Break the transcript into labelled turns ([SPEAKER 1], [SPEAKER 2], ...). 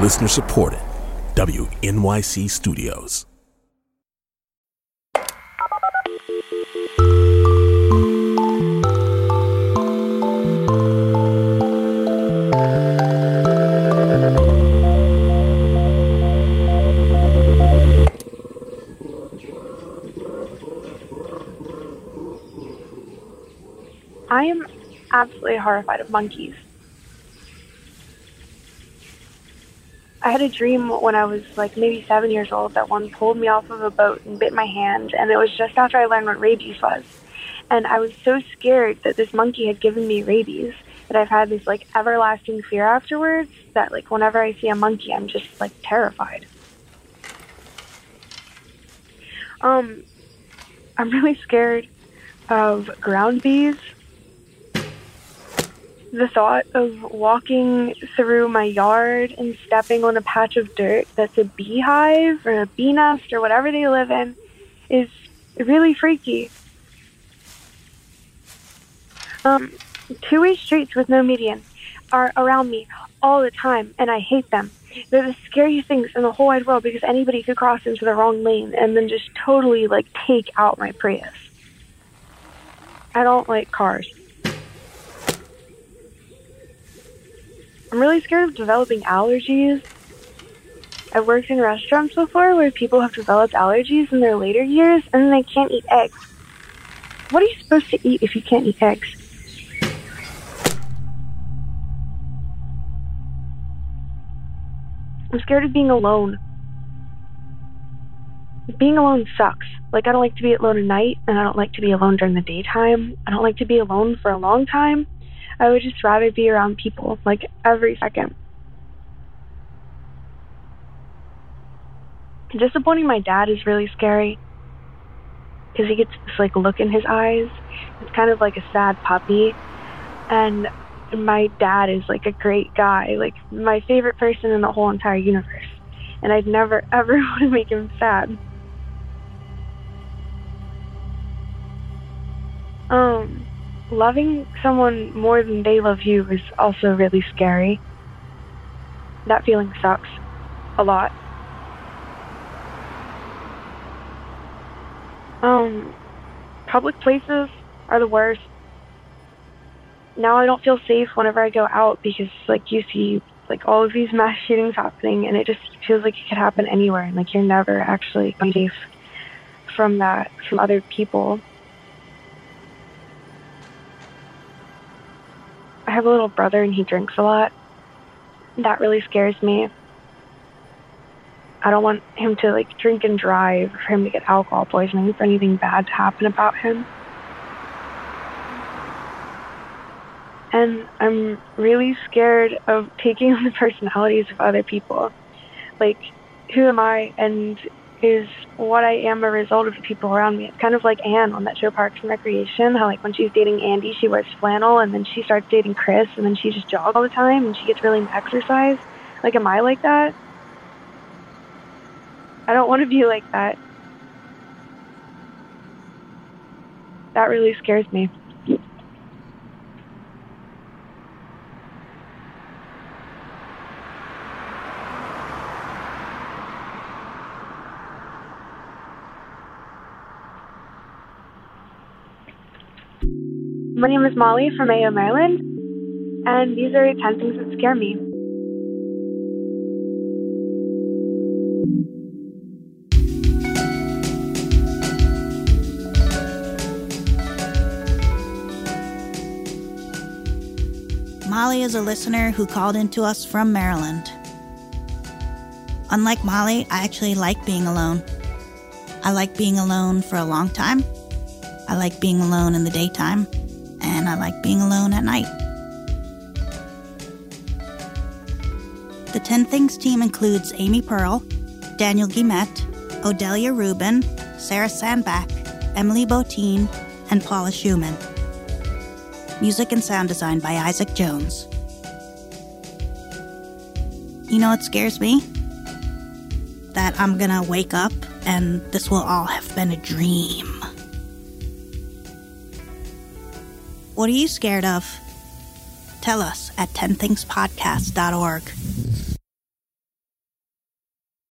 [SPEAKER 1] Listener supported. WNYC Studios.
[SPEAKER 2] I am absolutely horrified of monkeys. I had a dream when I was like maybe seven years old that one pulled me off of a boat and bit my hand, and it was just after I learned what rabies was. And I was so scared that this monkey had given me rabies that I've had this like everlasting fear afterwards that like whenever I see a monkey, I'm just like terrified. Um, I'm really scared of ground bees the thought of walking through my yard and stepping on a patch of dirt that's a beehive or a bee nest or whatever they live in is really freaky. Um, two-way streets with no median are around me all the time, and I hate them. They're the scariest things in the whole wide world because anybody could cross into the wrong lane and then just totally like take out my Prius. I don't like cars. I'm really scared of developing allergies. I've worked in restaurants before where people have developed allergies in their later years and they can't eat eggs. What are you supposed to eat if you can't eat eggs? I'm scared of being alone. Being alone sucks. Like, I don't like to be alone at night, and I don't like to be alone during the daytime. I don't like to be alone for a long time. I would just rather be around people, like every second. Disappointing my dad is really scary because he gets this like look in his eyes. It's kind of like a sad puppy, and my dad is like a great guy, like my favorite person in the whole entire universe, and I'd never ever want to make him sad. Um, loving someone more than they love you is also really scary. That feeling sucks a lot. Um, public places are the worst. Now I don't feel safe whenever I go out because, like, you see, like, all of these mass shootings happening, and it just feels like it could happen anywhere, and, like, you're never actually safe from that, from other people. I have a little brother and he drinks a lot. That really scares me. I don't want him to like drink and drive, for him to get alcohol poisoning, for anything bad to happen about him. And I'm really scared of taking on the personalities of other people. Like, who am I and is what I am a result of the people around me. It's kind of like Ann on that show Parks and Recreation, how like when she's dating Andy, she wears flannel, and then she starts dating Chris, and then she just jogs all the time, and she gets really into exercise. Like, am I like that? I don't want to be like that. That really scares me. My name is Molly from Mayo, Maryland, and these are 10 things that scare me.
[SPEAKER 3] Molly is a listener who called into us from Maryland. Unlike Molly, I actually like being alone. I like being alone for a long time. I like being alone in the daytime and I like being alone at night. The 10 Things team includes Amy Pearl, Daniel Guimet, Odelia Rubin, Sarah Sandbach, Emily Botein, and Paula Szuchman. Music and sound design by Isaac Jones. You know what scares me? That I'm gonna wake up and this will all have been a dream. What are you scared of? Tell us at 10thingspodcast.org.